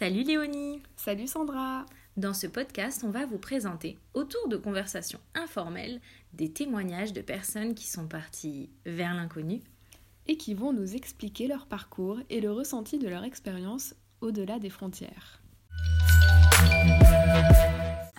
Salut Léonie Salut Sandra Dans ce podcast, on va vous présenter, autour de conversations informelles, des témoignages de personnes qui sont parties vers l'inconnu et qui vont nous expliquer leur parcours et le ressenti de leur expérience au-delà des frontières.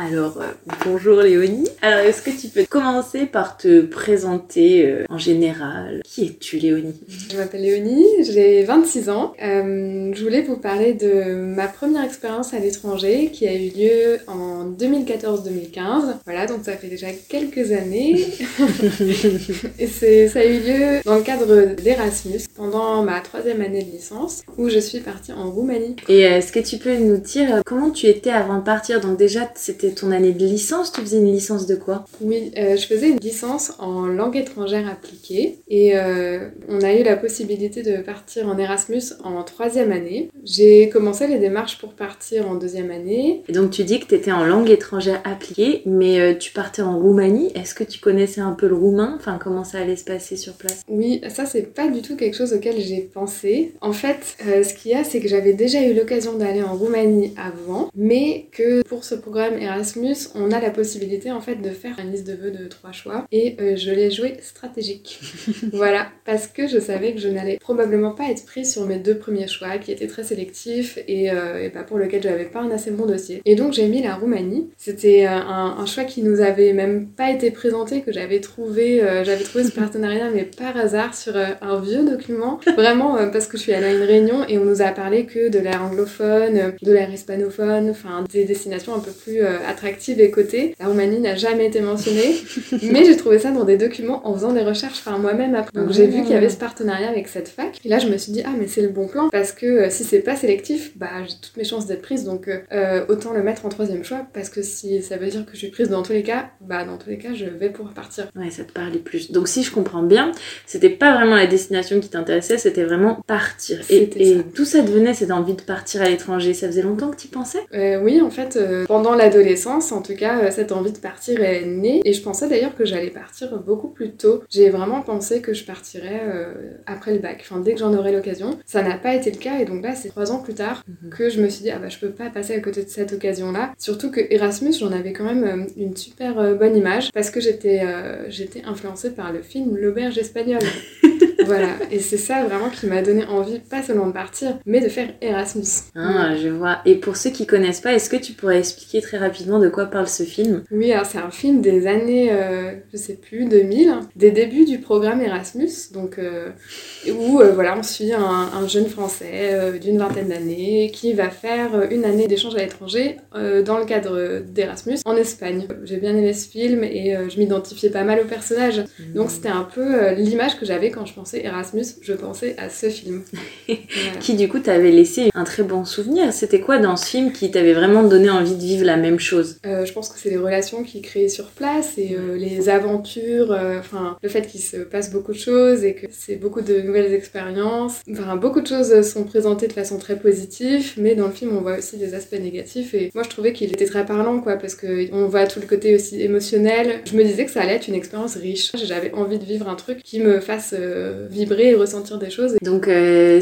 Alors, euh, bonjour Léonie. Alors, est-ce que tu peux commencer par te présenter euh, en général? Qui es-tu Léonie? Je m'appelle Léonie, j'ai 26 ans. Euh, je voulais vous parler de ma première expérience à l'étranger qui a eu lieu en 2014-2015. Voilà, donc ça fait déjà quelques années. Et ça a eu lieu dans le cadre d'Erasmus pendant ma troisième année de licence où je suis partie en Roumanie. Et est-ce que tu peux nous dire comment tu étais avant de partir? Donc déjà, c'était ton année de licence, tu faisais une licence de quoi? Oui, euh, je faisais une licence en langue étrangère appliquée et euh, on a eu la possibilité de partir en Erasmus en troisième année. J'ai commencé les démarches pour partir en deuxième année. Et donc tu dis que tu étais en langue étrangère appliquée, mais euh, tu partais en Roumanie. Est-ce que tu connaissais un peu le roumain? Enfin, comment ça allait se passer sur place? Oui, ça c'est pas du tout quelque chose auquel j'ai pensé. En fait, ce qu'il y a, c'est que j'avais déjà eu l'occasion d'aller en Roumanie avant, mais que pour ce programme Erasmus, Erasmus, on a la possibilité en fait de faire une liste de vœux de trois choix et euh, je l'ai joué stratégique. voilà, parce que je savais que je n'allais probablement pas être prise sur mes deux premiers choix qui étaient très sélectifs et, euh, pas pour lequel j'avais pas un assez bon dossier. Et donc j'ai mis la Roumanie. C'était euh, un, choix qui nous avait même pas été présenté, que j'avais trouvé, j'avais trouvé ce partenariat mais par hasard sur un vieux document. Vraiment parce que je suis allée à une réunion et on nous a parlé que de l'air anglophone, de l'air hispanophone, enfin des destinations un peu plus attractive et cotée. La Roumanie n'a jamais été mentionnée, mais j'ai trouvé ça dans des documents en faisant des recherches par moi-même après. Donc j'ai vu qu'il y avait ce partenariat avec cette fac. Et là, je me suis dit, ah, mais c'est le bon plan parce que euh, si c'est pas sélectif, bah j'ai toutes mes chances d'être prise. Donc euh, autant le mettre en troisième choix parce que si ça veut dire que je suis prise dans tous les cas, bah dans tous les cas, je vais pouvoir partir. Ouais, ça te parlait plus. Donc si je comprends bien, c'était pas vraiment la destination qui t'intéressait, c'était vraiment partir. Et, et d'où ça devenait cette envie de partir à l'étranger? Ça faisait longtemps que tu pensais? Euh, Oui, en fait, pendant l'adolescence, en tout cas, euh, cette envie de partir est née. Et je pensais d'ailleurs que j'allais partir beaucoup plus tôt. J'ai vraiment pensé que je partirais euh, après le bac, enfin dès que j'en aurais l'occasion. Ça n'a pas été le cas et donc là, c'est trois ans plus tard mhm. que je me suis dit, ah bah je peux pas passer à côté de cette occasion-là. Surtout que Erasmus, j'en avais quand même euh, une super bonne image parce que j'étais j'étais influencée par le film L'auberge espagnole. voilà, et c'est ça vraiment qui m'a donné envie, pas seulement de partir, mais de faire Erasmus. Ah, je vois. Et pour ceux qui connaissent pas, est-ce que tu pourrais expliquer très rapidement de quoi parle ce film Oui, alors c'est un film des années, euh, je sais plus, 2000, des débuts du programme Erasmus, donc euh, où euh, voilà, on suit un, jeune Français d'une vingtaine d'années qui va faire une année d'échange à l'étranger dans le cadre d'Erasmus en Espagne. J'ai bien aimé ce film et je m'identifiais pas mal au personnage, mmh. donc c'était un peu l'image que j'avais quand je pensais Erasmus, je pensais à ce film. qui du coup t'avait laissé un très bon souvenir. C'était quoi dans ce film qui t'avait vraiment donné envie de vivre la même chose euh, Je pense que c'est les relations qu'il crée sur place et euh, les aventures, euh, enfin le fait qu'il se passe beaucoup de choses et que c'est beaucoup de nouvelles expériences. Enfin beaucoup de choses sont présentées de façon très positive, mais dans le film on voit aussi des aspects négatifs et moi je trouvais qu'il était très parlant quoi parce qu'on voit tout le côté aussi émotionnel. Je me disais que ça allait être une expérience riche. J'avais envie de vivre un truc qui me fasse vibrer et ressentir des choses. Donc,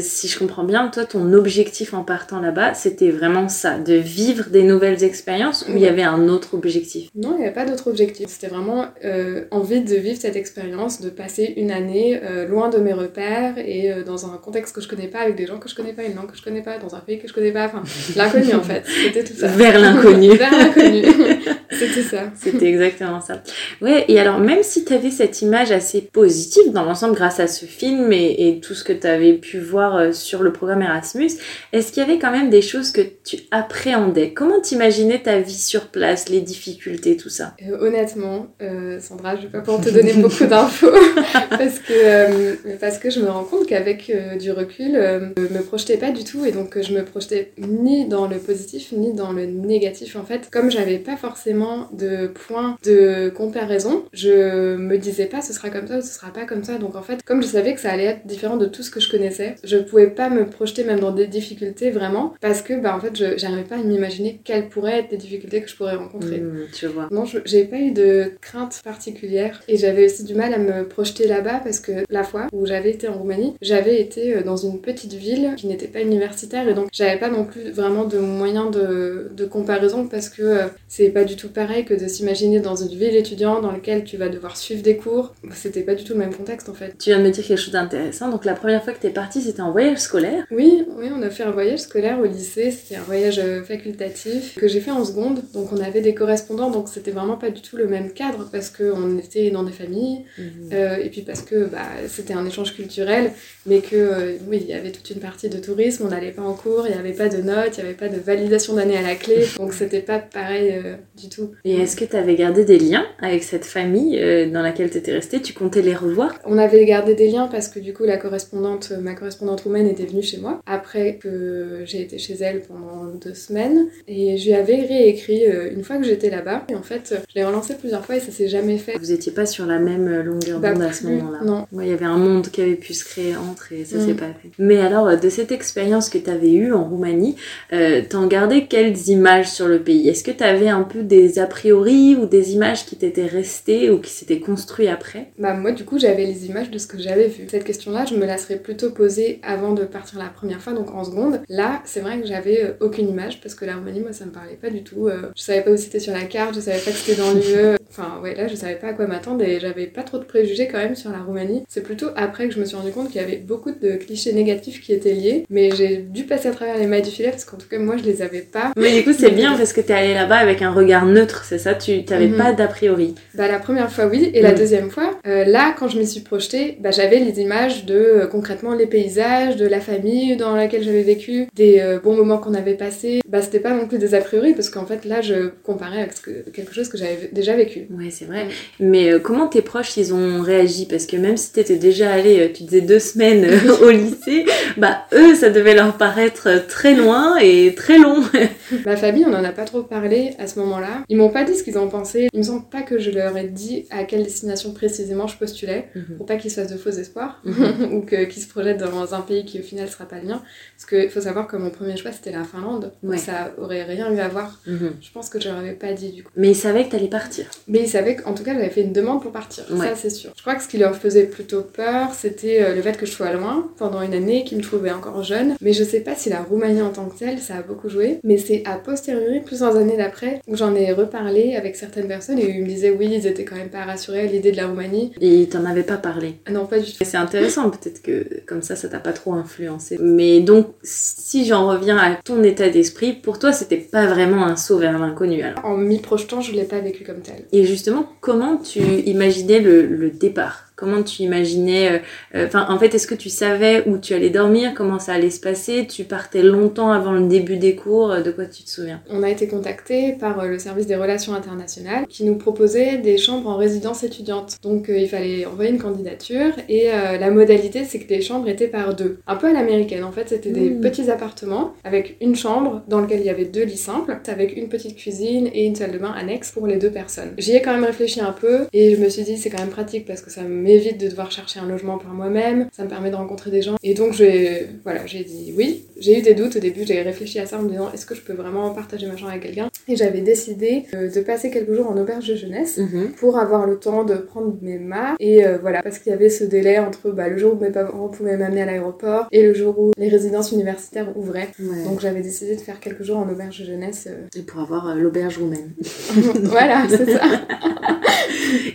si je comprends bien, toi, ton objectif en partant là-bas, c'était vraiment ça, de vivre des nouvelles expériences ou il y avait un autre objectif Non, il n'y avait pas d'autre objectif. C'était vraiment euh, envie de vivre cette expérience, de passer une année euh, loin de mes repères et dans un contexte que je connais pas, avec des gens que je connais pas, une langue que je connais pas, dans un pays que je connais pas, enfin, l'inconnu en fait. C'était tout ça. Vers l'inconnu. Vers l'inconnu. C'était ça. C'était exactement ça. Ouais, et alors, même si tu avais cette image assez positive dans l'ensemble grâce à ce film et, tout ce que tu avais pu voir euh, sur le programme Erasmus, est-ce qu'il y avait quand même des choses que tu appréhendais? Comment t'imaginais ta vie sur place, les difficultés, tout ça euh, Honnêtement, euh, Sandra, je vais pas pouvoir te donner beaucoup d'infos parce, que, parce que je me rends compte qu'avec du recul, je me projetais pas du tout et donc je me projetais ni dans le positif ni dans le négatif en fait. Comme j'avais pas forcément de points de comparaison. Je me disais pas ce sera comme ça ou ce sera pas comme ça. Donc en fait, comme je savais que ça allait être différent de tout ce que je connaissais, je pouvais pas me projeter même dans des difficultés vraiment parce que bah en fait, je j'arrivais pas à m'imaginer quelles pourraient être les difficultés que je pourrais rencontrer. Mmh, tu vois. Non, j'ai pas eu de crainte particulière et j'avais aussi du mal à me projeter là-bas parce que la fois où j'avais été en Roumanie, j'avais été euh, dans une petite ville qui n'était pas universitaire et donc j'avais pas non plus vraiment de moyens de, de comparaison parce que euh, c'est pas du tout pareil que de s'imaginer dans une ville étudiante dans laquelle tu vas devoir suivre des cours. C'était pas du tout le même contexte en fait. Tu viens de me dire quelque chose d'intéressant. Donc la première fois que t'es partie, c'était en voyage scolaire? Oui, oui, on a fait un voyage scolaire au lycée. C'était un voyage euh, facultatif que j'ai fait en seconde. Donc on avait des correspondants, donc c'était vraiment pas du tout le même cadre parce qu'on était dans des familles mmh. euh, et puis parce que bah, c'était un échange culturel, mais que euh, oui, il y avait toute une partie de tourisme. On n'allait pas en cours, il n'y avait pas de notes, il n'y avait pas de validation d'année à la clé, donc c'était pas pareil du tout. Et est-ce que tu avais gardé des liens avec cette famille dans laquelle tu étais restée? Tu comptais les revoir? On avait gardé des liens parce que du coup la correspondante, ma correspondante roumaine était venue chez moi après que j'ai été chez elle pendant deux semaines et je lui avais réécrit euh, une fois que j'étais là-bas et en fait je l'ai relancé plusieurs fois et ça s'est jamais fait. Vous étiez pas sur la même euh, longueur bah, d'onde à ce moment-là Non. il y avait un monde qui avait pu se créer entre et ça s'est mm. pas fait. Mais alors euh, de cette expérience que tu avais eue en Roumanie, euh, t'en gardais quelles images sur le pays? Est-ce que tu avais un peu des a priori ou des images qui t'étaient restées ou qui s'étaient construites après? Bah moi du coup j'avais les images de ce que j'avais vu. Cette question-là je me la serais plutôt posée avant de partir la première fois donc en seconde. Là c'est vrai que j'avais euh, aucune image parce que la Roumanie moi ça me parlait pas du tout. Euh, je savais pas où c'était sur la carte, je savais pas que c'était dans l'UE. Enfin ouais là je savais pas à quoi m'attendre et j'avais pas trop de préjugés quand même sur la Roumanie. C'est plutôt après que je me suis rendu compte qu'il y avait beaucoup de clichés négatifs qui étaient liés mais j'ai dû passer à travers les mailles du filet parce qu'en tout cas moi je les avais pas. Mais du coup c'est bien parce que t'es allée là-bas avec un regard neutre c'est ça? Tu t'avais Mhm. pas d'a priori Bah la première fois oui et la Mhm. deuxième fois euh, là quand je m'y suis projetée bah, j'avais les images de euh, concrètement les paysages, de la famille dans laquelle j'avais vécu, des euh, bons moments qu'on avait passés. Bah c'était pas non plus des a priori parce qu'en fait là je comparais avec ce que- quelque chose que j'avais déjà vécu. Ouais, c'est vrai. Mais euh, comment tes proches, ils ont réagi? Parce que même si t'étais déjà allé, euh, tu disais deux semaines euh, au lycée, bah eux, ça devait leur paraître très loin et très long. Ma famille on en a pas trop parlé à ce moment-là. Ils m'ont pas dit ce qu'ils en pensaient. Il me semble pas que je leur ai dit à quelle destination précisément je postulais pour pas qu'ils se fassent de faux espoirs Mhm. ou qu'ils se projettent dans un pays qui au final sera pas le mien. Parce qu'il faut savoir que mon premier choix c'était la Finlande, Ouais. Ça aurait rien eu à voir. Mhm. Je pense que je leur avais pas dit du coup. Mais ils savaient que t'allais partir. Mais ils savaient qu'en tout cas j'avais fait une demande pour partir, Ouais. ça c'est sûr. Je crois que ce qui leur faisait plutôt peur c'était euh, le fait que je sois loin pendant une année, qu'ils me trouvaient encore jeune. Mais je sais pas si la Roumanie en tant que telle ça a beaucoup joué. Mais c'est a posteriori, plusieurs années d'après, où j'en ai reparlé avec certaines personnes et ils me disaient oui, ils étaient quand même pas rassurés à l'idée de la Roumanie. Et ils t'en avaient pas parlé. Ah non, pas du tout. C'est intéressant, peut-être que comme ça, ça t'a pas trop influencé. Mais donc, si j'en reviens à ton état d'esprit, pour toi, c'était pas vraiment un saut vers l'inconnu alors. En m'y projetant, je l'ai pas vécu comme tel. Et justement, comment tu imaginais le, le départ? Comment tu imaginais... euh, euh, Enfin, en fait, est-ce que tu savais où tu allais dormir? Comment ça allait se passer? Tu partais longtemps avant le début des cours? Euh, De quoi tu te souviens? On a été contacté par le service des relations internationales qui nous proposait des chambres en résidence étudiante. Donc il fallait envoyer une candidature et la modalité c'est que les chambres étaient par deux. Un peu à l'américaine en fait, c'était des Mm. petits appartements avec une chambre dans lequel il y avait deux lits simples, avec une petite cuisine et une salle de bain annexe pour les deux personnes. J'y ai quand même réfléchi un peu et je me suis dit c'est quand même pratique parce que ça m'évite de devoir chercher un logement par moi-même, ça me permet de rencontrer des gens et donc j'ai voilà, j'ai dit oui. J'ai eu des doutes au début, j'ai réfléchi à ça en me disant est-ce que je peux vraiment partager ma chambre avec quelqu'un? Et j'avais décidé euh, de passer quelques jours en auberge de jeunesse Mhm. pour avoir le temps de prendre mes marques et euh, voilà parce qu'il y avait ce délai entre bah, le jour où mes parents pouvaient m'amener à l'aéroport et le jour où les résidences universitaires ouvraient Ouais. donc j'avais décidé de faire quelques jours en auberge de jeunesse euh. Et pour avoir euh, l'auberge roumaine. voilà c'est ça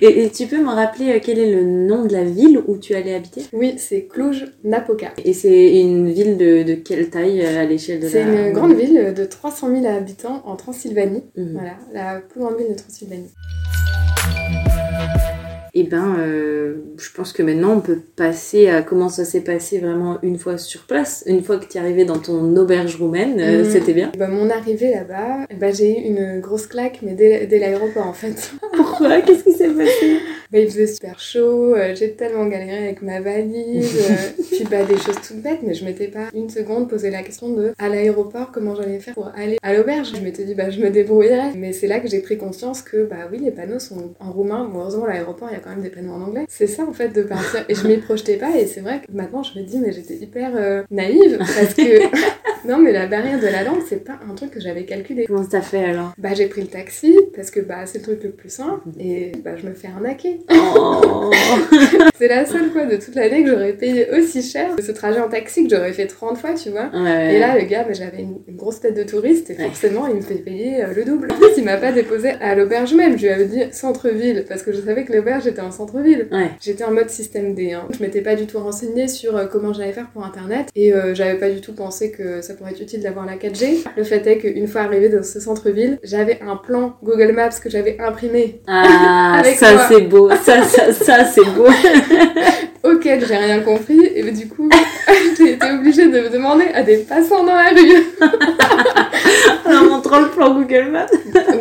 Et, et tu peux me rappeler quel est le nom de la ville où tu allais habiter? Oui c'est Cluj Napoca Et c'est une ville de, de quelle taille euh, à l'échelle de la... c'est une grande ville de 300 000 habitants en Transylvanie Mhm. voilà la plus grande ville de Transylvanie Eh ben, euh, je pense que maintenant on peut passer à comment ça s'est passé vraiment une fois sur place. Une fois que tu es arrivé dans ton auberge roumaine, euh, Mhm. c'était bien? Bah, mon arrivée là-bas, bah, j'ai eu une grosse claque, mais dès, dès l'aéroport en fait. Pourquoi? Qu'est-ce qui s'est passé? bah, il faisait super chaud, euh, j'ai tellement galéré avec ma valise, euh, puis bah, des choses toutes bêtes, mais je m'étais pas une seconde posé la question de à l'aéroport comment j'allais faire pour aller à l'auberge. Je m'étais dit bah je me débrouillerai, mais c'est là que j'ai pris conscience que bah oui les panneaux sont en roumain, bon, heureusement l'aéroport il y a quand même des panneaux en anglais. C'est ça en fait de partir et je m'y projetais pas et c'est vrai que maintenant je me dis mais j'étais hyper euh, naïve parce que non mais la barrière de la langue c'est pas un truc que j'avais calculé. Comment t'as fait alors? Bah j'ai pris le taxi parce que bah c'est le truc le plus simple et bah je me fais arnaquer. Oh. c'est la seule fois de toute l'année que j'aurais payé aussi cher ce trajet en taxi que j'aurais fait 30 fois tu vois. Ouais. Et là, le gars, bah, j'avais une, une grosse tête de touriste et forcément, il me fait payer euh, le double. En plus, il m'a pas déposé à l'auberge même. Je lui avais dit centre-ville parce que je savais que l'auberge était en centre-ville. Ouais. J'étais en mode système D. Hein. Je m'étais pas du tout renseignée sur euh, comment j'allais faire pour internet et euh, j'avais pas du tout pensé que ça pourrait être utile d'avoir la 4G. Le fait est qu'une fois arrivée dans ce centre-ville, j'avais un plan Google Maps que j'avais imprimé Ah, Avec ça c'est beau, ça, ça, ça c'est beau. auquel j'ai rien compris et du coup, j'ai été obligée de me demander à des passants dans la rue. en montrant le plan Google Maps.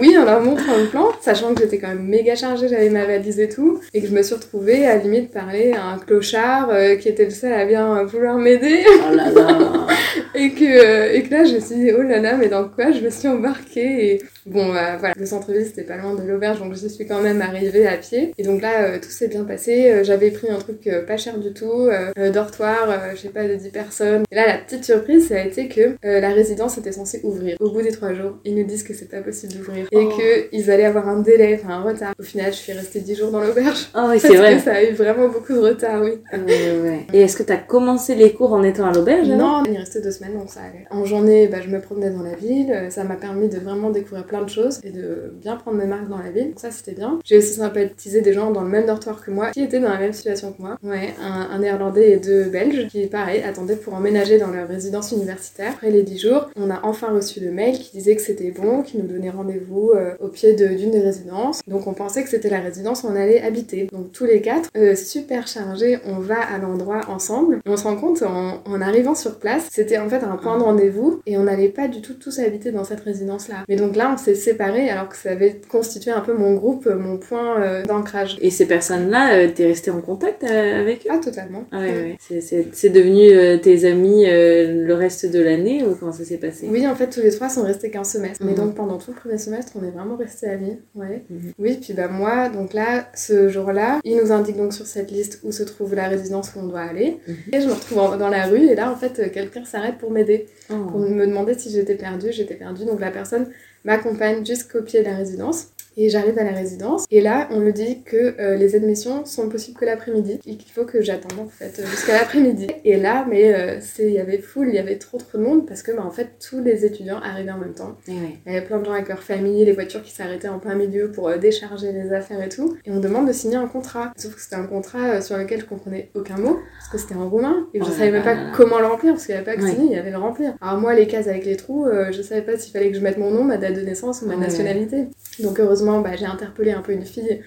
Oui, en leur montrant le plan, sachant que j'étais quand même méga chargée, j'avais ma valise et tout, et que je me suis retrouvée à limite parler à un clochard euh, qui était le seul à bien vouloir m'aider, Oh là là. et que, euh, et que là je me suis dit, oh là là, mais dans quoi je me suis embarquée et Bon, euh, voilà, le centre-ville c'était pas loin de l'auberge, donc je suis quand même arrivée à pied. Et donc là, euh, tout s'est bien passé. Euh, J'avais pris un truc euh, pas cher du tout, dortoir, je sais pas, de 10 personnes. Et là, la petite surprise, ça a été que la résidence était censée ouvrir. Au bout des 3 jours, ils nous disent que c'est pas possible d'ouvrir. Et Oh. qu'ils allaient avoir un délai, enfin un retard. Au final, je suis restée 10 jours dans l'auberge. Oh oui, c'est vrai. que ça a eu vraiment beaucoup de retard, oui. Ouais, ouais. Et est-ce que t'as commencé les cours en étant à l'auberge Non, il restait deux semaines, donc ça allait. En journée, bah, je me promenais dans la ville, ça m'a permis de vraiment découvrir plein de choses et de bien prendre mes marques dans la ville, donc ça c'était bien. J'ai aussi sympathisé des gens dans le même dortoir que moi, qui étaient dans la même situation que moi. Ouais, un, un néerlandais et deux belges, qui pareil, attendaient pour emménager dans leur résidence universitaire. Après les dix jours, on a enfin reçu le mail qui disait que c'était bon, qui nous donnait rendez-vous euh, au pied de- d'une des résidences. Donc on pensait que c'était la résidence où on allait habiter. Donc tous les quatre, euh, super chargés, on va à l'endroit ensemble. Et on se rend compte en, en arrivant sur place, c'était en fait un point de rendez-vous et on n'allait pas du tout tous habiter dans cette résidence-là. Mais donc là, on s'est séparés alors que ça avait constitué un peu mon groupe, euh, mon point euh, d'ancrage. Et ces personnes-là, euh, t'es resté en contact euh, avec eux? Ah, totalement. Ah ouais, ouais. C'est- devenu tes amis le reste de l'année ou comment ça s'est passé? Oui, en fait, tous les trois sont restés qu'un semestre. Mais Mhm. donc, pendant tout le premier semestre, on est vraiment restés amis. Ouais. Mhm. Oui, puis bah, moi, donc là, ce jour-là, il nous indique donc sur cette liste où se trouve la résidence où on doit aller. Mhm. Et je me retrouve en- dans la rue, et là, en fait, quelqu'un s'arrête pour m'aider, pour Oh. me demander si j'étais perdue. J'étais perdue, donc la personne m'accompagne jusqu'au pied de la résidence. Et j'arrive à la résidence, et là, on me dit que euh, les admissions sont possibles que l'après-midi, et qu'il faut que j'attende en fait euh, jusqu'à l'après-midi. Et là, mais euh, c'est- il y avait foule, il y avait trop trop de monde, parce que bah, en fait, tous les étudiants arrivaient en même temps. Eh ouais. Il y avait plein de gens avec leur famille, les voitures qui s'arrêtaient en plein milieu pour euh, décharger les affaires et tout. Et on demande de signer un contrat. Sauf que c'était un contrat sur lequel je comprenais aucun mot, parce que c'était en roumain, et je Oh savais même pas là. comment le remplir, parce qu'il n'y avait pas que Ouais. signer, il y avait le remplir. Alors moi, les cases avec les trous, je savais pas s'il fallait que je mette mon nom, ma date de naissance ou ma Ouais. nationalité. Donc heureusement, bah, j'ai interpellé un peu une fille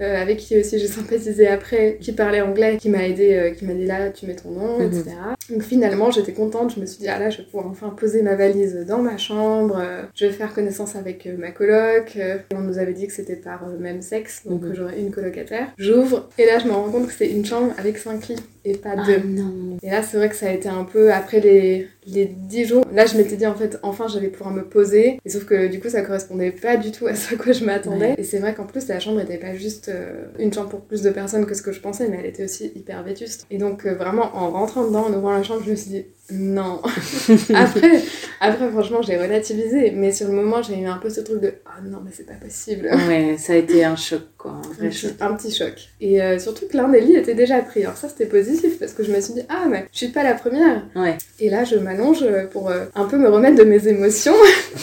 euh, avec qui aussi j'ai sympathisé après, qui parlait anglais, qui m'a aidé, euh, qui m'a dit là tu mets ton nom, Mhm. etc. Donc finalement j'étais contente, je me suis dit ah là je vais pouvoir enfin poser ma valise dans ma chambre, euh, je vais faire connaissance avec ma coloc, on nous avait dit que c'était par même sexe, donc Mhm. j'aurais une colocataire. J'ouvre et là je me rends compte que c'était une chambre avec 5 lits et pas Ah deux. non. Et là, c'est vrai que ça a été un peu après les, les 10 jours. Là, je m'étais dit, en fait, enfin, j'allais pouvoir me poser. Et sauf que du coup, ça correspondait pas du tout à ce à quoi je m'attendais. Ouais. Et c'est vrai qu'en plus, la chambre était pas juste euh, une chambre pour plus de personnes que ce que je pensais, mais elle était aussi hyper vétuste. Et donc, euh, vraiment, en rentrant dedans, en ouvrant la chambre, je me suis dit, non. après, après, franchement, j'ai relativisé. Mais sur le moment, j'ai eu un peu ce truc de, ah non, mais c'est pas possible. Ouais, ça a été un choc quoi, un Un vrai petit, choc. un petit choc. Et euh, surtout que l'un des lits était déjà pris. Alors ça, c'était positif parce que je me suis dit, ah, mais je suis pas la première. Ouais. Et là, je m'allonge pour euh, un peu me remettre de mes émotions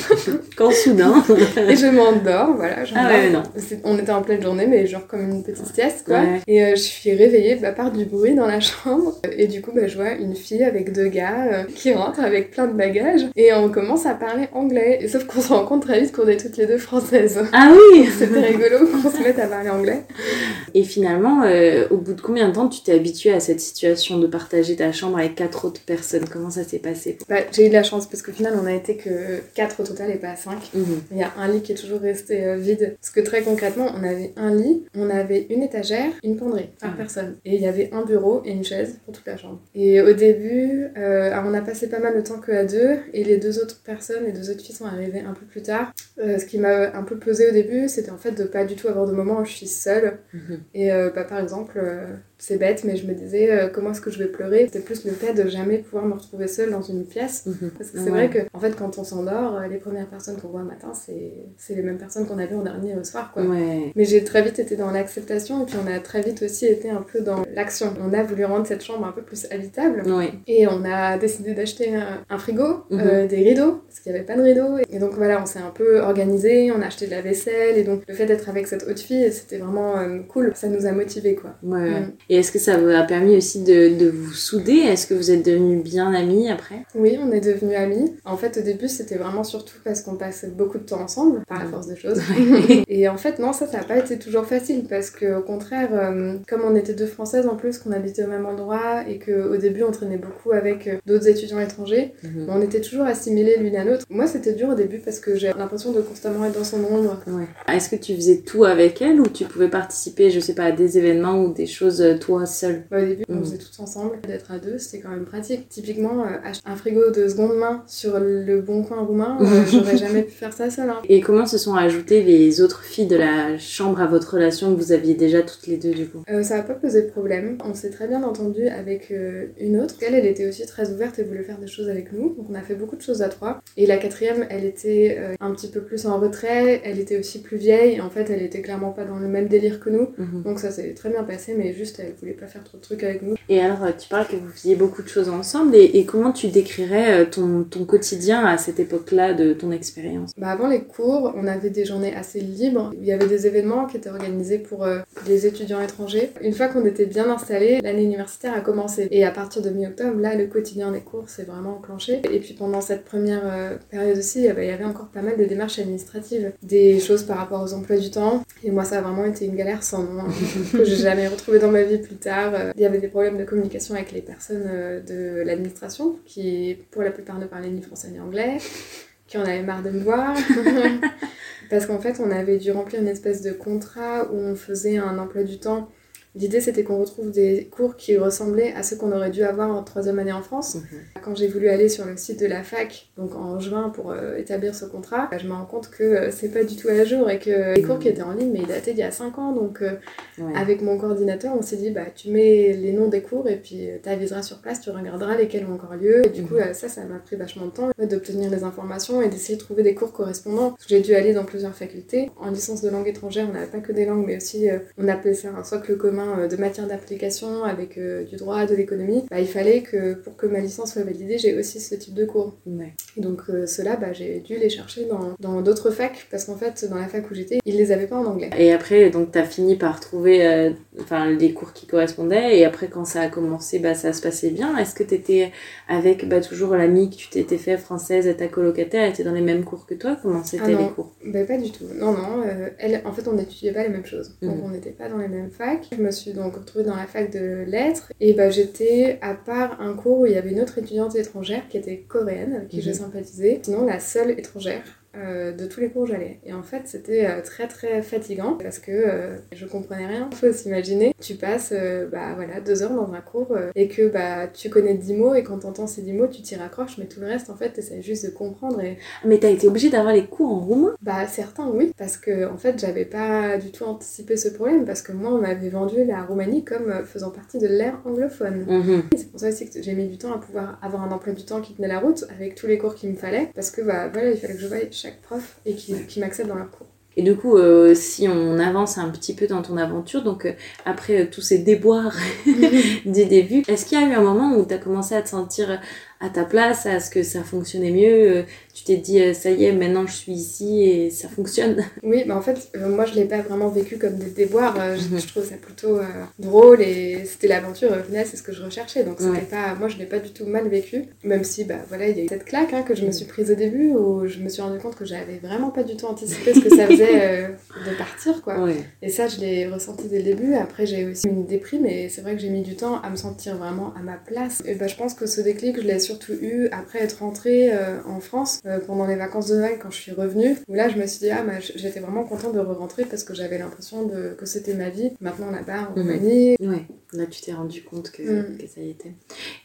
Quand soudain. et je m'endors. Voilà, Ah ouais, non. On était en pleine journée, mais genre comme une petite sieste, quoi. Ouais. Et euh, je suis réveillée bah, par du bruit dans la chambre. Et du coup, bah, je vois une fille avec deux gars gars qui rentre avec plein de bagages et on commence à parler anglais. Et sauf qu'on se rend compte très vite qu'on est toutes les deux françaises. Ah oui C'était rigolo qu'on se mette à parler anglais. Et finalement, au bout de combien de temps tu t'es habituée à cette situation de partager ta chambre avec quatre autres personnes? Comment ça s'est passé? Bah, J'ai eu de la chance parce qu'au final, on a été que quatre au total et pas cinq. Mhm. Il y a un lit qui est toujours resté vide. Parce que très concrètement, on avait un lit, on avait une étagère, une penderie par personne. Et il y avait un bureau et une chaise pour toute la chambre. Et au début, euh, on a passé pas mal de temps que à deux, et les deux autres personnes, les deux autres filles sont arrivées un peu plus tard. Euh, ce qui m'a un peu pesé au début, c'était en fait de pas du tout avoir de moments où je suis seule. Mhm. Et euh, bah, par exemple, c'est bête, mais je me disais euh, comment est-ce que je vais pleurer? C'était plus le fait de jamais pouvoir me retrouver seule dans une pièce. Mhm. Parce que c'est vrai que, en fait, quand on s'endort, euh, les premières personnes qu'on voit le matin, c'est les mêmes personnes qu'on a vues en dernier au soir. Quoi. Mais j'ai très vite été dans l'acceptation et puis on a très vite aussi été un peu dans l'action. On a voulu rendre cette chambre un peu plus habitable. Et on a décidé d'acheter un, frigo, mhm. euh, des rideaux, parce qu'il n'y avait pas de rideaux. Et donc voilà, on s'est un peu organisé, on a acheté de la vaisselle. Et donc le fait d'être avec cette haute fille, c'était vraiment cool. Ça nous a motivés. Quoi. Ouais. Et est-ce que ça vous a permis aussi de, de vous souder? Est-ce que vous êtes devenus bien amis après? Oui, on est devenus amis. En fait, au début, c'était vraiment surtout parce qu'on passait beaucoup de temps ensemble, par la force des choses. et en fait, non, ça, ça n'a pas été toujours facile parce qu'au contraire, euh, comme on était deux Françaises en plus, qu'on habitait au même endroit et qu'au début, on traînait beaucoup avec euh, d'autres étudiants étrangers, mhm. on était toujours assimilés l'une à l'autre. Moi, c'était dur au début parce que j'ai l'impression de constamment être dans son ombre. Est-ce que tu faisais tout avec elle ou tu pouvais participer, je sais pas, à des événements ou des choses euh, toi seule bah, Au début, on mm. faisait tout ensemble. D'être à deux, c'était quand même pratique. Typiquement, euh, acheter un frigo de seconde main sur le bon coin roumain, euh, j'aurais jamais pu faire ça seule. Hein. Et comment se sont ajoutées les autres filles de la chambre à votre relation que vous aviez déjà toutes les deux du coup? Euh, Ça n'a pas posé de problème. On s'est très bien entendu avec une autre. Elle, elle était aussi très ouverte et voulait faire des choses avec nous. Donc on a fait beaucoup de choses à trois. Et la quatrième, elle était un petit peu plus en retrait. Elle était aussi plus vieille. En fait, elle était clairement pas dans le même délire que nous. Mhm. Donc ça s'est très bien passé, mais juste elle voulait pas faire trop de trucs avec nous. Et alors, euh, tu parles que vous faisiez beaucoup de choses ensemble, et, comment tu décrirais euh, ton, quotidien à cette époque-là de ton expérience? Bah Avant les cours, on avait des journées assez libres. Il y avait des événements qui étaient organisés pour euh, les étudiants étrangers. Une fois qu'on était bien installés, l'année universitaire a commencé. Et à partir de mi-octobre, là, le quotidien des cours s'est vraiment enclenché. Et puis pendant cette première période aussi, il y avait encore pas mal de démarches administratives, des choses par rapport aux emplois du temps. Et moi, ça a vraiment été une galère sans nom, hein, que j'ai jamais retrouvé dans ma vie plus tard. Il y avait des problèmes de communication avec les personnes euh, de l'administration qui, pour la plupart, ne parlaient ni français ni anglais, qui en avaient marre de me voir. Parce qu'en fait, on avait dû remplir une espèce de contrat où on faisait un emploi du temps L'idée, c'était qu'on retrouve des cours qui ressemblaient à ceux qu'on aurait dû avoir en troisième année en France. Mhm. Quand j'ai voulu aller sur le site de la fac, donc en juin, pour euh, établir ce contrat, je me rends compte que euh, c'est pas du tout à jour et que les cours qui étaient en ligne, mais ils dataient d'il y a 5 ans. Donc, euh, avec mon coordinateur, on s'est dit, bah, tu mets les noms des cours et puis tu aviseras sur place, tu regarderas lesquels ont encore lieu. Et du coup, mhm. ça, ça m'a pris vachement de temps d'obtenir les informations et d'essayer de trouver des cours correspondants. J'ai dû aller dans plusieurs facultés. En licence de langue étrangère, on n'avait pas que des langues, mais aussi, on appelait ça un socle commun euh, de matière d'application avec euh, du droit, de l'économie, bah, il fallait que pour que ma licence soit validée, j'ai aussi ce type de cours. Et donc euh, cela, bah, j'ai dû les chercher dans d'autres facs parce qu'en fait, dans la fac où j'étais, ils les avaient pas en anglais. Et après, donc tu as fini par trouver enfin, les cours qui correspondaient et après, quand ça a commencé, bah, ça se passait bien. Est-ce que tu étais avec bah, toujours l'amie que tu t'étais fait française et ta colocataire était dans les mêmes cours que toi? Comment c'était ah les cours? Bah, Pas du tout. Non, non. elle, en fait, on n'étudiait pas les mêmes choses. Donc mhm. on n'était pas dans les mêmes facs. Je me suis donc retrouvée dans la fac de lettres. Et bah, j'étais, à part un cours où il y avait une autre étudiante étrangère qui était coréenne, avec qui mmh. je sympathisais, sinon la seule étrangère. Euh, de tous les cours j'allais. Et en fait, c'était euh, très très fatigant parce que euh, je comprenais rien. Faut s'imaginer, tu passes bah, voilà, deux heures dans un cours et que bah, tu connais dix mots et quand tu entends ces dix mots, tu t'y raccroches, mais tout le reste, en fait, t'essaies juste de comprendre. Et... Mais t'as été obligée d'avoir les cours en roumain? Bah, certains, oui, parce que en fait, j'avais pas du tout anticipé ce problème parce que moi, on m'avait vendu la Roumanie comme faisant partie de l'ère anglophone. Mhm. C'est pour ça aussi que j'ai mis du temps à pouvoir avoir un emploi du temps qui tenait la route avec tous les cours qu'il me fallait parce que bah, voilà, il fallait que je chaque prof et qui, qui m'acceptent dans leur cours. Et du coup, euh, si on avance un petit peu dans ton aventure, donc euh, après euh, tous ces déboires du début, est-ce qu'il y a eu un moment où tu as commencé à te sentir à ta place, à ce que ça fonctionnait mieux Tu t'es dit, ça y est, maintenant je suis ici et ça fonctionne Oui, bah en fait, moi je l'ai pas vraiment vécu comme des déboires. Mhm. je, trouve ça plutôt drôle et c'était l'aventure. Final, c'est ce que je recherchais. Donc c'était pas, moi je l'ai pas du tout mal vécu. Même si, bah voilà, il y a eu cette claque hein, que je me suis prise au début où je me suis rendu compte que j'avais vraiment pas du tout anticipé ce que ça faisait de partir, quoi. Et ça, je l'ai ressenti dès le début. Après, j'ai aussi une déprime et c'est vrai que j'ai mis du temps à me sentir vraiment à ma place. Et bah, je pense que ce déclic, je l'ai surtout eu après être rentrée euh, en France euh, pendant les vacances de Noël quand je suis revenue. Où là, je me suis dit, ah, bah, j'étais vraiment contente de re-rentrer parce que j'avais l'impression de... que c'était ma vie. Maintenant, là-bas, en. Roumanie. Ouais, là, tu t'es rendu compte que, mm. que, ça y était.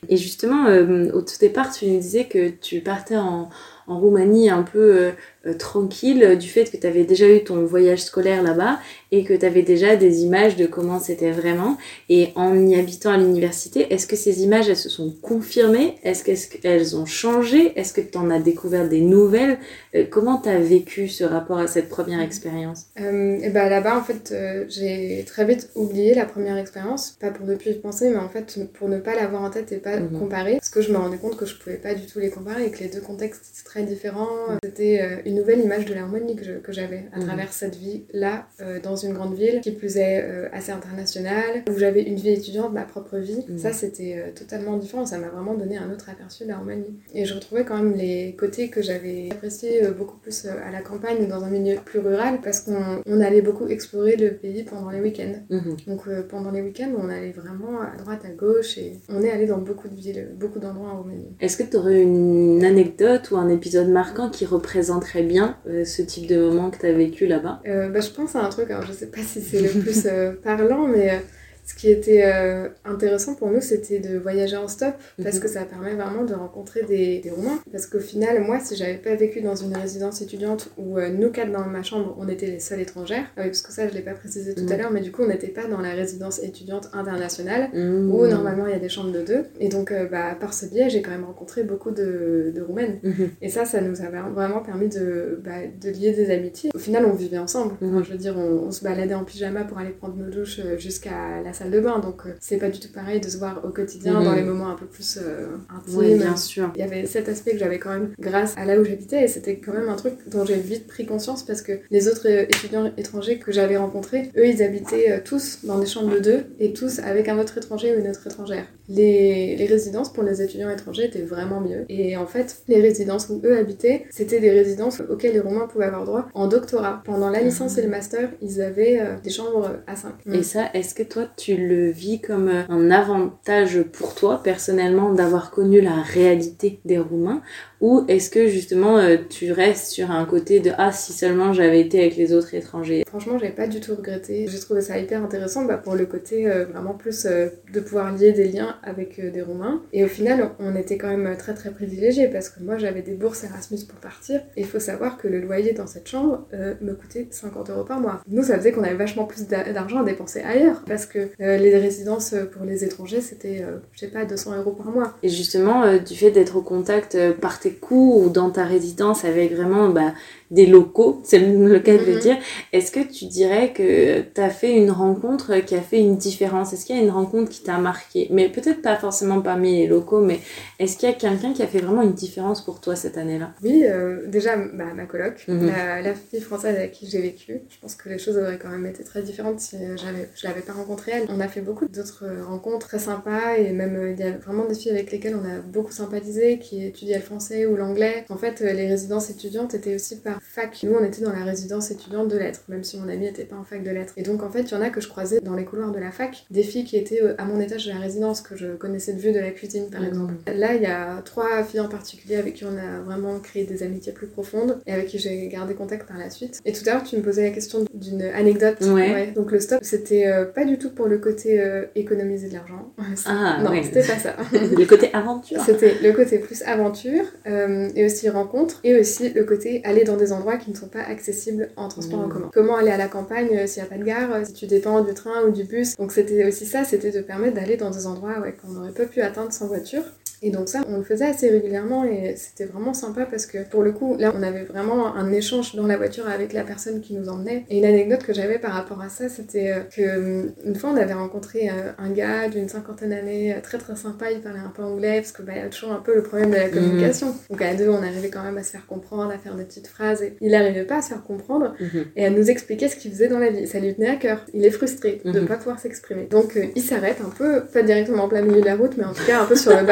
Et justement, euh, au tout départ, tu nous disais que tu partais en en Roumanie un peu euh, tranquille du fait que tu avais déjà eu ton voyage scolaire là-bas et que tu avais déjà des images de comment c'était vraiment. Et en y habitant à l'université, est-ce que ces images, elles se sont confirmées? Est-ce qu'elles ont changé? Est-ce que tu en as découvert des nouvelles? Euh, Comment tu as vécu ce rapport à cette première expérience? Euh, Et bah là-bas, en fait, j'ai très vite oublié la première expérience. Pas pour ne plus y penser, mais en fait, pour ne pas l'avoir en tête et pas mhm. comparer. Parce que je me rendais compte que je pouvais pas du tout les comparer et que les deux contextes étaient très différents. C'était une nouvelle image de l'harmonie que, j'avais à mhm. travers cette vie-là, euh, dans une grande ville, qui plus est euh, assez internationale, où j'avais une vie étudiante, ma propre vie. Mhm. Ça, c'était euh, totalement différent. Ça m'a vraiment donné un autre aperçu de l'harmonie. Et je retrouvais quand même les côtés que j'avais appréciés beaucoup plus à la campagne, dans un milieu plus rural, parce qu'on allait beaucoup explorer le pays pendant les week-ends. Mhm. Donc pendant les week-ends, on allait vraiment à droite, à gauche, et on est allé dans beaucoup de villes, beaucoup d'endroits en Roumanie. Est-ce que tu aurais une anecdote ou un épisode marquant qui représenterait bien euh, ce type de moment que tu as vécu là-bas? Euh, bah, Je pense à un truc, alors je sais pas si c'est le plus euh, parlant, mais ce qui était euh, intéressant pour nous, c'était de voyager en stop parce mhm. que ça permet vraiment de rencontrer des, des Roumains. Parce qu'au final, moi, si j'avais pas vécu dans une résidence étudiante où euh, nous quatre dans ma chambre, on était les seules étrangères, euh, parce que ça, je l'ai pas précisé tout à mhm. l'heure, mais du coup, on n'était pas dans la résidence étudiante internationale mhm. où normalement il y a des chambres de deux. Et donc, bah, par ce biais, j'ai quand même rencontré beaucoup de, de Roumaines. Et ça, ça nous a vraiment permis de, bah, de lier des amitiés. Au final, on vivait ensemble. je veux dire, on, on, se baladait en pyjama pour aller prendre nos douches jusqu'à la salle de bain, donc euh, c'est pas du tout pareil de se voir au quotidien dans les moments un peu plus euh, intimes. Oui, bien sûr. Il y avait cet aspect que j'avais quand même grâce à là où j'habitais et c'était quand même un truc dont j'ai vite pris conscience parce que les autres euh, étudiants étrangers que j'avais rencontrés, eux, ils habitaient tous dans des chambres de deux et tous avec un autre étranger ou une autre étrangère. Les, les résidences pour les étudiants étrangers étaient vraiment mieux et en fait, les résidences où eux habitaient, c'était des résidences auxquelles les Roumains pouvaient avoir droit en doctorat. Pendant la licence et le master, ils avaient des chambres à 5. Et ça, est-ce que toi, tu le vis comme euh, un avantage pour toi personnellement d'avoir connu la réalité des Roumains ou est-ce que justement euh, tu restes sur un côté de ah si seulement j'avais été avec les autres étrangers? Franchement j'ai pas du tout regretté. J'ai trouvé ça hyper intéressant bah, pour le côté euh, vraiment plus de pouvoir lier des liens avec des Roumains. Et au final on était quand même très très privilégiés parce que moi j'avais des bourses Erasmus pour partir. Et il faut savoir que le loyer dans cette chambre me coûtait 50 euros par mois. Nous ça faisait qu'on avait vachement plus d'argent à dépenser ailleurs parce que les résidences pour les étrangers, c'était, euh, je sais pas, 200 euros par mois. Et justement, euh, du fait d'être au contact euh, par tes coups ou dans ta résidence avec vraiment bah, des locaux, c'est le cas de le mhm. dire, est-ce que tu dirais que tu as fait une rencontre qui a fait une différence? Est-ce qu'il y a une rencontre qui t'a marqué? Mais peut-être pas forcément parmi les locaux, mais est-ce qu'il y a quelqu'un qui a fait vraiment une différence pour toi cette année-là? Oui, déjà bah, ma coloc, mhm. la, fille française avec qui j'ai vécu. Je pense que les choses auraient quand même été très différentes si j'avais, je l'avais pas rencontrée elle. On a fait beaucoup d'autres rencontres très sympas et même euh, il y a vraiment des filles avec lesquelles on a beaucoup sympathisé qui étudiaient le français ou l'anglais. En fait, euh, les résidences étudiantes étaient aussi par fac. Nous, on était dans la résidence étudiante de lettres, même si mon ami n'était pas en fac de lettres. Et donc, en fait, il y en a que je croisais dans les couloirs de la fac, des filles qui étaient euh, à mon étage de la résidence, que je connaissais de vue de la cuisine, par mmh. exemple. Là, il y a trois filles en particulier avec qui on a vraiment créé des amitiés plus profondes et avec qui j'ai gardé contact par la suite. Et tout à l'heure, tu me posais la question d'une anecdote. Ouais. Donc, le stop, c'était pas du tout pour le côté économiser de l'argent ah, non, c'était pas ça. le côté aventure. C'était le côté plus aventure euh, et aussi rencontre et aussi le côté aller dans des endroits qui ne sont pas accessibles en transport en mmh. commun. Comment aller à la campagne euh, s'il n'y a pas de gare, euh, si tu dépends du train ou du bus. Donc c'était aussi ça, c'était de permettre d'aller dans des endroits ouais, qu'on n'aurait pas pu atteindre sans voiture. Et donc ça, on le faisait assez régulièrement et c'était vraiment sympa parce que pour le coup, là, on avait vraiment un échange dans la voiture avec la personne qui nous emmenait. Et une anecdote que j'avais par rapport à ça, c'était euh, que hum, une fois, on avait rencontré euh, un gars d'une cinquantaine d'années, euh, très très sympa, il parlait un peu anglais parce que bah, il y a toujours un peu le problème de la mhm. communication. Donc à deux, on arrivait quand même à se faire comprendre, à faire des petites phrases. Et il n'arrivait pas à se faire comprendre mhm. et à nous expliquer ce qu'il faisait dans la vie. Ça lui tenait à cœur. Il est frustré de ne mhm. pas pouvoir s'exprimer. Donc il s'arrête un peu, pas directement en plein milieu de la route, mais en tout cas un peu sur le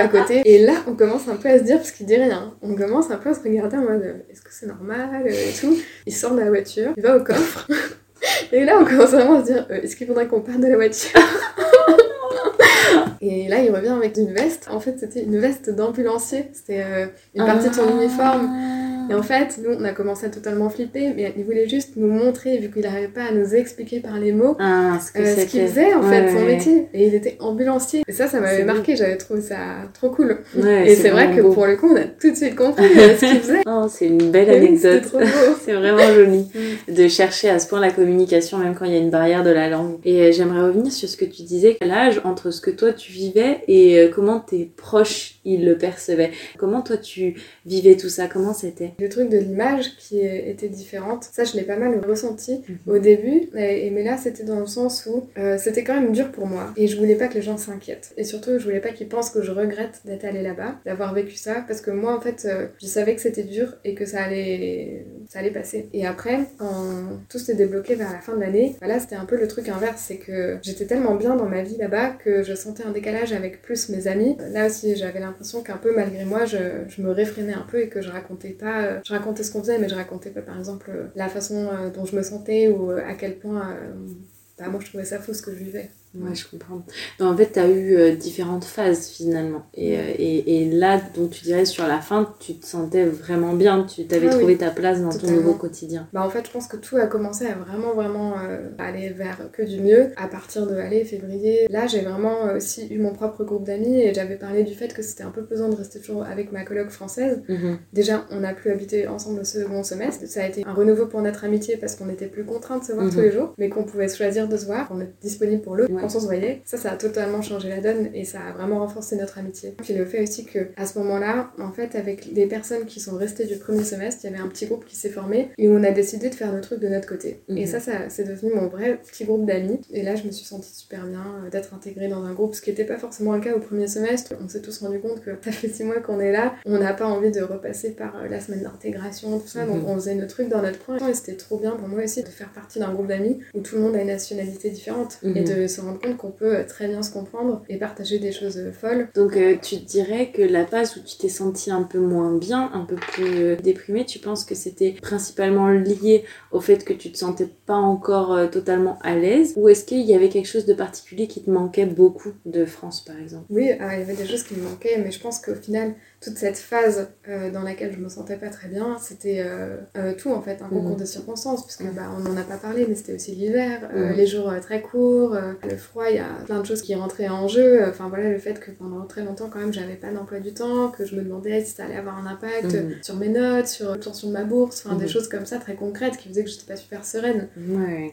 Et là, on commence un peu à se dire, parce qu'il dit rien, on commence un peu à se regarder en mode est-ce que c'est normal et tout. Il sort de la voiture, il va au coffre. et là, on commence vraiment à se dire euh, est-ce qu'il faudrait qu'on parte de la voiture? Et là, il revient avec une veste. En fait, c'était une veste d'ambulancier. C'était euh, une partie de son ah. uniforme. Et en fait, nous, on a commencé à totalement flipper, mais il voulait juste nous montrer, vu qu'il n'arrivait pas à nous expliquer par les mots, ah, ce euh, qu'il faisait, en fait, son métier. Et il était ambulancier. Et ça, ça m'avait marqué, j'avais trouvé ça trop cool. et c'est vrai que pour le coup, on a tout de suite compris euh, ce qu'il faisait. Oh, c'est une belle anecdote. c'est vraiment joli mm. de chercher à ce point la communication, même quand il y a une barrière de la langue. Et euh, j'aimerais revenir sur ce que tu disais, l'âge entre ce que toi tu vivais et comment tes proches ils le percevaient. Comment toi tu vivais tout ça? Comment c'était? Le truc de l'image qui était différente, ça je l'ai pas mal ressenti mhm. au début, et, mais là c'était dans le sens où euh, c'était quand même dur pour moi et je voulais pas que les gens s'inquiètent. Et surtout, je voulais pas qu'ils pensent que je regrette d'être allée là-bas, d'avoir vécu ça, parce que moi en fait, euh, je savais que c'était dur et que ça allait, ça allait passer. Et après, quand tout s'est débloqué vers la fin de l'année, bah là c'était un peu le truc inverse, c'est que j'étais tellement bien dans ma vie là-bas que je sentais un décalage avec plus mes amis. Là aussi, j'avais l'impression qu'un peu malgré moi, je, me réfrénais un peu et que je racontais pas, euh, je racontais ce qu'on faisait, mais je racontais pas par exemple la façon euh, dont je me sentais ou euh, à quel point bah, moi je trouvais ça faux ce que je vivais. Ouais, je comprends. Donc, en fait, tu as eu euh, différentes phases finalement. Et, euh, et, et, là, donc tu dirais sur la fin, tu te sentais vraiment bien, tu t'avais ah trouvé ta place dans ton nouveau quotidien. Bah, en fait, je pense que tout a commencé à vraiment, vraiment euh, aller vers que du mieux à partir de allez, février. Là, j'ai vraiment aussi eu mon propre groupe d'amis et j'avais parlé du fait que c'était un peu pesant de rester toujours avec ma coloc française. Mhm. Déjà, on n'a plus habité ensemble le second semestre. Ça a été un renouveau pour notre amitié parce qu'on n'était plus contraints de se voir mhm. tous les jours, mais qu'on pouvait choisir de se voir, on est disponible pour le on se voyait. Ça, ça a totalement changé la donne et ça a vraiment renforcé notre amitié. Puis le fait aussi que à ce moment-là, en fait, avec les personnes qui sont restées du premier semestre, il y avait un petit groupe qui s'est formé et on a décidé de faire le truc de notre côté. Et mhm. ça, ça c'est devenu mon vrai petit groupe d'amis. Et là, je me suis sentie super bien euh, d'être intégrée dans un groupe, ce qui n'était pas forcément le cas au premier semestre. On s'est tous rendu compte que ça fait six mois qu'on est là, on n'a pas envie de repasser par euh, la semaine d'intégration, tout ça. Donc mhm. on faisait nos trucs dans notre coin et c'était trop bien pour moi aussi de faire partie d'un groupe d'amis où tout le monde a une nationalité différente et mhm. de se rendre compte qu'on peut euh, très bien se comprendre et partager des choses euh, folles. Donc euh, tu dirais que la phase où tu t'es sentie un peu moins bien, un peu plus déprimée, tu penses que c'était principalement lié au fait que tu te sentais pas encore totalement à l'aise ou est-ce qu'il y avait quelque chose de particulier qui te manquait beaucoup de France par exemple? Oui, il y avait des choses qui me manquaient mais je pense qu'au final toute cette phase euh, dans laquelle je me sentais pas très bien, c'était euh, euh, tout en fait, un concours mhm. de circonstances, puisque bah, on n'en a pas parlé, mais c'était aussi l'hiver, mhm. les jours très courts, le froid, il y a plein de choses qui rentraient en jeu. Enfin voilà, le fait que pendant très longtemps, quand même, j'avais pas d'emploi du temps, que je me demandais si ça allait avoir un impact mhm. sur mes notes, sur l'obtention de ma bourse, enfin des choses comme ça très concrètes qui faisaient que j'étais pas super sereine.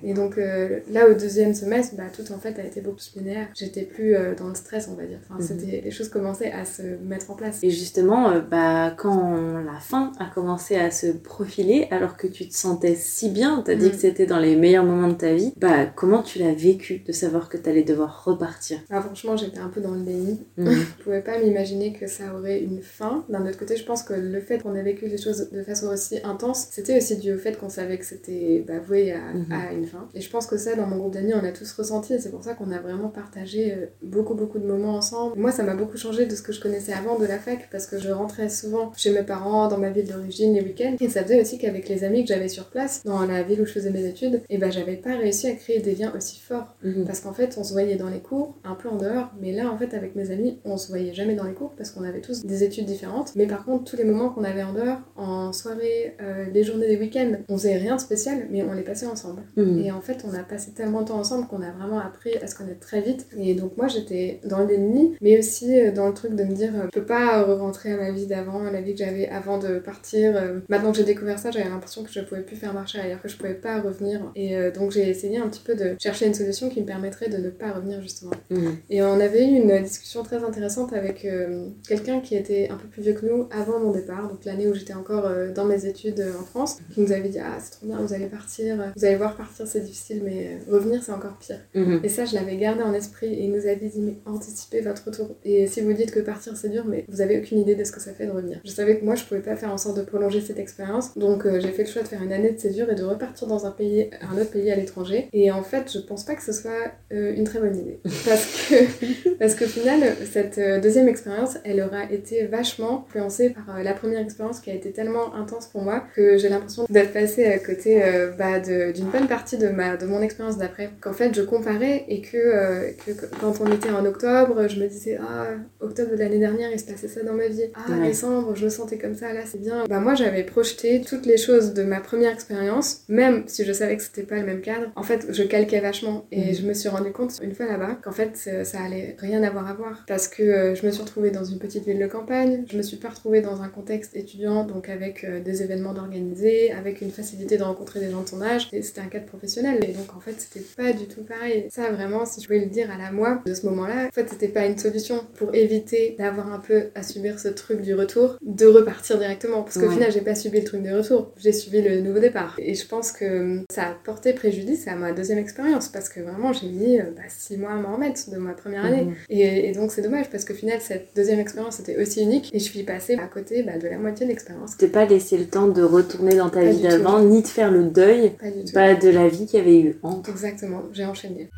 Et donc là, au deuxième semestre, bah, tout en fait a été beaucoup plus linéaire. J'étais plus dans le stress, on va dire. Enfin, c'était, les choses commençaient à se mettre en place. Et justement, euh, bah, quand la fin a commencé à se profiler, alors que tu te sentais si bien, tu as dit mm. que c'était dans les meilleurs moments de ta vie, bah, comment tu l'as vécu de savoir que tu allais devoir repartir? Ah, Franchement, j'étais un peu dans le déni. Mm. je pouvais pas m'imaginer que ça aurait une fin. D'un autre côté, je pense que le fait qu'on ait vécu les choses de façon aussi intense, c'était aussi dû au fait qu'on savait que c'était bah, voué mm-hmm. à, une fin. Et je pense que ça, dans mon groupe d'amis, on a tous ressenti et c'est pour ça qu'on a vraiment partagé euh, beaucoup, beaucoup de moments ensemble. Moi, ça m'a beaucoup changé de ce que je connaissais avant de la fac parce que que je rentrais souvent chez mes parents dans ma ville d'origine les week-ends. Et ça faisait aussi qu'avec les amis que j'avais sur place, dans la ville où je faisais mes études, et eh ben j'avais pas réussi à créer des liens aussi forts. Mhm. Parce qu'en fait, on se voyait dans les cours, un peu en dehors, mais là, en fait, avec mes amis, on se voyait jamais dans les cours parce qu'on avait tous des études différentes. Mais par contre, tous les moments qu'on avait en dehors, en soirée, euh, les journées des week-ends, on faisait rien de spécial, mais on les passait ensemble. Mhm. Et en fait, on a passé tellement de temps ensemble qu'on a vraiment appris à se connaître très vite. Et donc, moi, j'étais dans le déni, mais aussi euh, dans le truc de me dire, euh, je peux pas rentrer à ma vie d'avant, à la vie que j'avais avant de partir. Euh, maintenant que j'ai découvert ça, j'avais l'impression que je pouvais plus faire marche arrière, que je pouvais pas revenir. Et euh, donc j'ai essayé un petit peu de chercher une solution qui me permettrait de ne pas revenir justement. Mhm. Et on avait eu une discussion très intéressante avec euh, quelqu'un qui était un peu plus vieux que nous avant mon départ, donc l'année où j'étais encore dans mes études en France, qui nous avait dit Ah, c'est trop bien, vous allez partir, vous allez voir partir, c'est difficile, mais revenir, c'est encore pire. Mhm. Et ça, je l'avais gardé en esprit et il nous avait dit Mais anticipez votre retour. Et si vous dites que partir, c'est dur, mais vous avez aucune idée de ce que ça fait de revenir. Je savais que moi, je pouvais pas faire en sorte de prolonger cette expérience, donc j'ai fait le choix de faire une année de césure et de repartir dans un pays, un autre pays à l'étranger. Et en fait, je pense pas que ce soit euh, une très bonne idée. Parce que, parce qu'au final, cette euh, deuxième expérience, elle aura été vachement influencée par euh, la première expérience qui a été tellement intense pour moi que j'ai l'impression d'être passée à côté bah, d'une bonne partie de, ma, de mon expérience d'après. Qu'en fait, je comparais et que, que, quand on était en octobre, je me disais Ah, octobre de l'année dernière, il se passait ça dans ma vie. Ah, Ouais. décembre, je me sentais comme ça, là, c'est bien. Bah, moi, j'avais projeté toutes les choses de ma première expérience, même si je savais que c'était pas le même cadre. En fait, je calquais vachement et Mhm. je me suis rendu compte une fois là-bas qu'en fait ça ça allait rien avoir à voir parce que euh, je me suis retrouvée dans une petite ville de campagne, je me suis pas retrouvée dans un contexte étudiant donc avec euh, des événements d'organiser, avec une facilité de rencontrer des gens de ton âge, et c'était un cadre professionnel et donc en fait c'était pas du tout pareil. Ça vraiment si je pouvais le dire à la moi de ce moment-là, en fait c'était pas une solution pour éviter d'avoir un peu à subir ce truc du retour, de repartir directement parce qu'au Ouais. final j'ai pas subi le truc de retour, j'ai subi le nouveau départ et je pense que hum, ça a porté préjudice à ma deuxième expérience parce que vraiment j'ai mis euh, bah, six mois à m'en remettre de ma première année. Mhm. Et, et donc c'est dommage parce qu'au final cette deuxième expérience était aussi unique et je suis passée à côté bah, de la moitié de l'expérience. T'es pas laissé le temps de retourner dans ta Pas vie d'avant, ni de faire le deuil Pas du tout. bah, de la vie qu'il y avait eu entre. Exactement, j'ai enchaîné.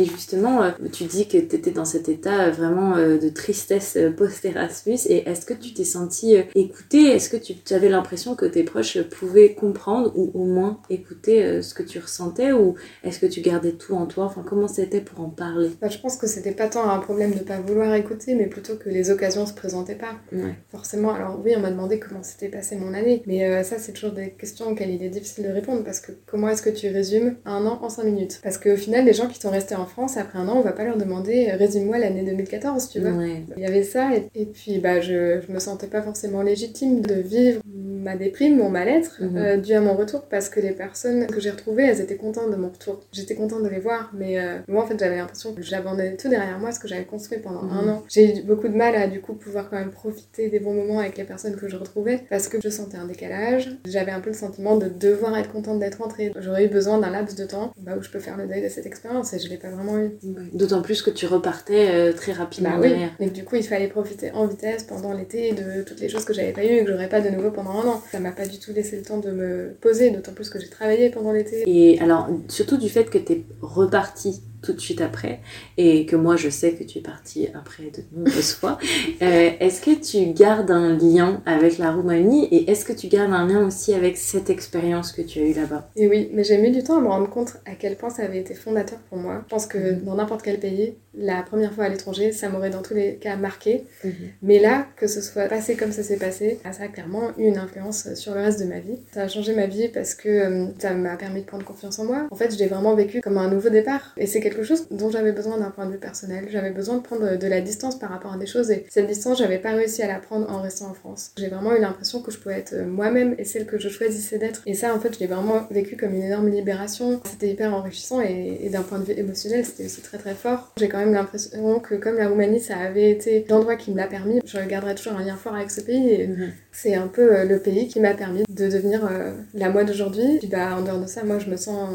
Et justement, euh, tu dis que tu étais dans cet état euh, vraiment euh, de tristesse post-Erasmus. Et est-ce que tu t'es senti écoutée? Est-ce que tu, avais l'impression que tes proches pouvaient comprendre ou au moins écouter ce que tu ressentais? Ou est-ce que tu gardais tout en toi? Enfin, comment c'était pour en parler? Bah, je pense que c'était pas tant un problème de pas vouloir écouter, mais plutôt que les occasions se présentaient pas. Ouais. Forcément, alors oui, on m'a demandé comment s'était passé mon année, mais euh, ça, c'est toujours des questions auxquelles il est difficile de répondre parce que comment est-ce que tu résumes un an en 5 minutes? Parce qu'au final, les gens qui sont restés en France après un an, on va pas leur demander euh, résume-moi l'année 2014, tu vois. Ouais. Il y avait ça, et, et puis bah, je, je me sentais pas forcément légitime de vivre ma déprime, mon mal-être, Mhm. euh, dû à mon retour, parce que les personnes que j'ai retrouvées, elles étaient contentes de mon retour. J'étais contente de les voir, mais euh, moi en fait j'avais l'impression que j'abandonnais tout derrière moi, ce que j'avais construit pendant Mhm. un an. J'ai eu beaucoup de mal à du coup pouvoir quand même profiter des bons moments avec les personnes que je retrouvais, parce que je sentais un décalage. J'avais un peu le sentiment de devoir être contente d'être rentrée. J'aurais eu besoin d'un laps de temps bah, où je peux faire le deuil de cette expérience, et je l'ai pas vraiment eu. D'autant plus que tu repartais euh, très rapidement Bah oui, derrière. du coup il fallait profiter en vitesse pendant l'été de toutes les choses que j'avais pas eues et que j'aurais pas de nouveau pendant un an. Ça m'a pas du tout laissé le temps de me poser, d'autant plus que j'ai travaillé pendant l'été. Et alors, surtout du fait que tu es reparti tout de suite après, et que moi je sais que tu es parti après de nombreuses fois, euh, est-ce que tu gardes un lien avec la Roumanie et est-ce que tu gardes un lien aussi avec cette expérience que tu as eue là-bas? Et oui, mais j'ai mis du temps à me rendre compte à quel point ça avait été fondateur pour moi. Je pense que Mhm. dans n'importe quel pays, la première fois à l'étranger, ça m'aurait dans tous les cas marqué. Mais là, que ce soit passé comme ça s'est passé, ça a clairement eu une influence sur le reste de ma vie. Ça a changé ma vie parce que euh, ça m'a permis de prendre confiance en moi. En fait, je l'ai vraiment vécu comme un nouveau départ. Et c'est quelque chose dont j'avais besoin d'un point de vue personnel. J'avais besoin de prendre de la distance par rapport à des choses. Et cette distance, j'avais pas réussi à la prendre en restant en France. J'ai vraiment eu l'impression que je pouvais être moi-même et celle que je choisissais d'être. Et ça, en fait, je l'ai vraiment vécu comme une énorme libération. C'était hyper enrichissant et, et d'un point de vue émotionnel, c'était aussi très très fort. J'ai quand même l'impression que comme la Roumanie, ça avait été l'endroit qui me l'a permis, je garderai toujours un lien fort avec ce pays. Et Mhm. c'est un peu euh, le pays qui m'a permis de devenir euh, la moi d'aujourd'hui. Puis bah, en dehors de ça, moi, je me sens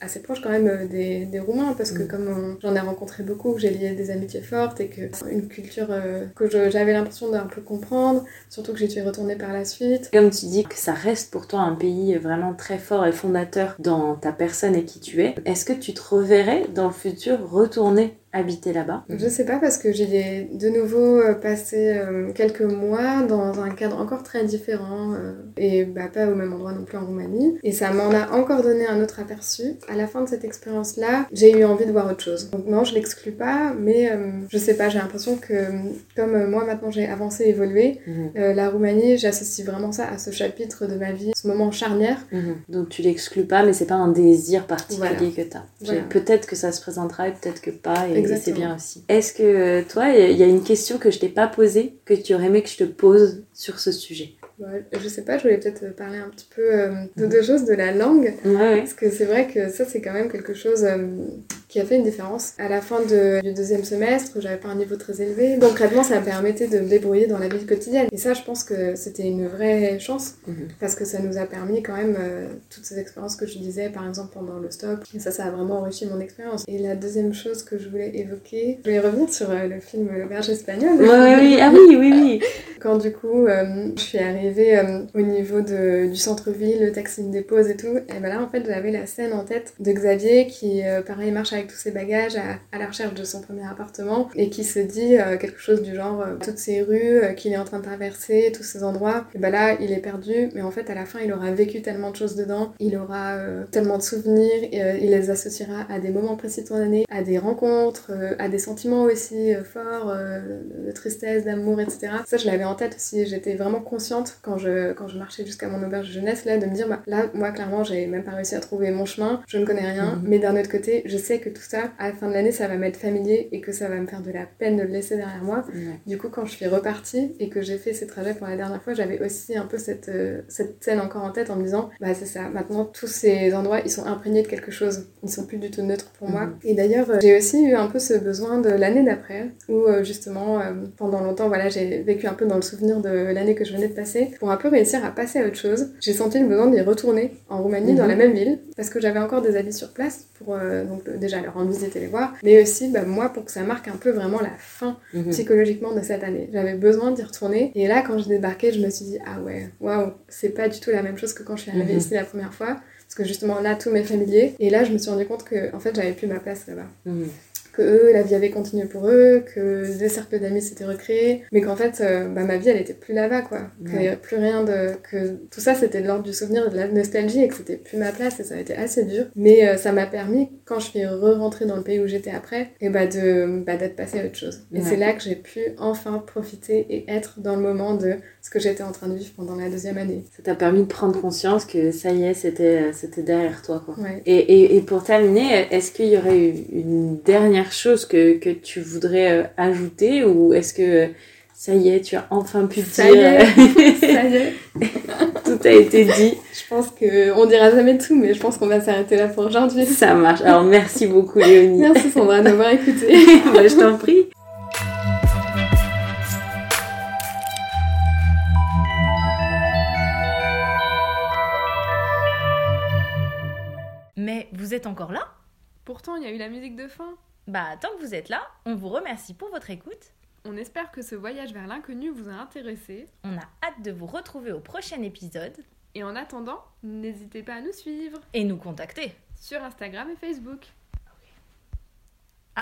assez proche quand même euh, des, des Roumains parce que Mm. comme on- j'en ai rencontré beaucoup, que j'ai lié des amitiés fortes et que c'est une culture euh, que j'avais l'impression d'un peu comprendre, surtout que j'y suis retournée par la suite. Comme tu dis que ça reste pour toi un pays vraiment très fort et fondateur dans ta personne et qui tu es, est-ce que tu te reverrais dans le futur retourner habiter là-bas Je sais pas parce que j'y ai de nouveau euh, passé euh, quelques mois dans un cadre encore très différent euh, et bah, pas au même endroit non plus en Roumanie. Et ça m'en a encore donné un autre aperçu. À la fin de cette expérience-là, j'ai eu envie de voir autre chose. Donc non, je l'exclus pas, mais euh, je sais pas, j'ai l'impression que comme euh, moi maintenant j'ai avancé, évolué, Mhm. euh, la Roumanie, j'associe vraiment ça à ce chapitre de ma vie, ce moment charnière. Mhm. Donc tu l'exclus pas, mais c'est pas un désir particulier Voilà. que tu as. Voilà. Peut-être que ça se présentera et peut-être que pas. Et... et c'est bien aussi. Est-ce que toi, il y a une question que je t'ai pas posée, que tu aurais aimé que je te pose sur ce sujet? Je sais pas, je voulais peut-être parler un petit peu euh, de deux choses, de la langue. Parce que c'est vrai que ça, c'est quand même quelque chose euh, qui a fait une différence. À la fin du deuxième semestre, j'avais pas un niveau très élevé. Concrètement, ça me permettait de me débrouiller dans la vie quotidienne. Et ça, je pense que c'était une vraie chance. Mhm. Parce que ça nous a permis quand même euh, toutes ces expériences que je disais, par exemple pendant le stock. Et ça, ça a vraiment enrichi mon expérience. Et la deuxième chose que je voulais évoquer, je voulais revenir sur le film Le Berge espagnol. Oui, oui, ah oui, oui, oui. Quand du coup, je suis arrivée euh, au niveau de, du centre-ville, le taxi me dépose et tout. Et ben là, en fait, j'avais la scène en tête de Xavier qui, euh, pareil, marche avec tous ses bagages à, la recherche de son premier appartement et qui se dit euh, quelque chose du genre toutes ces rues qu'il est en train de traverser, tous ces endroits. Et ben là, il est perdu, mais en fait, à la fin, il aura vécu tellement de choses dedans, il aura tellement de souvenirs, il les associera à des moments précis de son année, à des rencontres, à des sentiments aussi forts, de tristesse, d'amour, etc. Ça, je l'avais en tête aussi. J'étais vraiment consciente quand je, quand je marchais jusqu'à mon auberge de jeunesse, là, de me dire, bah, là, moi, clairement, j'ai même pas réussi à trouver mon chemin, je ne connais rien, mhm. mais d'un autre côté, je sais que tout ça, à la fin de l'année, ça va m'être familier et que ça va me faire de la peine de le laisser derrière moi. Du coup, quand je suis repartie et que j'ai fait ces trajets pour la dernière fois, j'avais aussi un peu cette, euh, cette scène encore en tête en me disant, bah, c'est ça, maintenant, tous ces endroits, ils sont imprégnés de quelque chose, ils sont plus du tout neutres pour moi. Mhm. Et d'ailleurs, euh, j'ai aussi eu un peu ce besoin de l'année d'après, où euh, justement, pendant longtemps, voilà, j'ai vécu un peu dans le souvenir de l'année que je venais de passer pour un peu réussir à passer à autre chose. J'ai senti le besoin d'y retourner en Roumanie, dans la mhm. même ville, parce que j'avais encore des amis sur place pour donc, déjà leur rendre visite et les voir, mais aussi bah, moi pour que ça marque un peu vraiment la fin mhm. psychologiquement de cette année. J'avais besoin d'y retourner, et là quand je débarquais, je me suis dit ah ouais, waouh, c'est pas du tout la même chose que quand je suis arrivée mhm. ici la première fois, parce que justement là tout m'est familier, et là je me suis rendu compte que en fait j'avais plus ma place là-bas que eux, la vie avait continué pour eux, que des cercles d'amis s'étaient recréés, mais qu'en fait, euh, bah, ma vie, elle était plus là-bas, quoi. Qu'il n'y avait plus rien de... que tout ça, c'était de l'ordre du souvenir et de la nostalgie et que c'était plus ma place et ça a été assez dur. Mais euh, ça m'a permis, quand je suis re-rentrée dans le pays où j'étais après, et bah, de, bah, d'être passée à autre chose. Et c'est là que j'ai pu enfin profiter et être dans le moment de ce que j'étais en train de vivre pendant la deuxième année. Ça t'a permis de prendre conscience que ça y est, c'était, euh, c'était derrière toi, quoi. Et, et, et pour terminer, est-ce qu'il y aurait eu une dernière chose que, que tu voudrais euh, ajouter ou est-ce que ça y est, tu as enfin pu ça dire. Y est. ça y est. tout a été dit. Je pense qu'on dira jamais tout, mais je pense qu'on va s'arrêter là pour aujourd'hui. Ça marche. Alors merci beaucoup Léonie. Merci Sandra de m'avoir écouté. Bah, je t'en prie. Mais vous êtes encore là? Pourtant, il y a eu la musique de fin. Bah, tant que vous êtes là, on vous remercie pour votre écoute. On espère que ce voyage vers l'inconnu vous a intéressé. On a hâte de vous retrouver au prochain épisode. Et en attendant, n'hésitez pas à nous suivre. Et nous contacter. Sur Instagram et Facebook.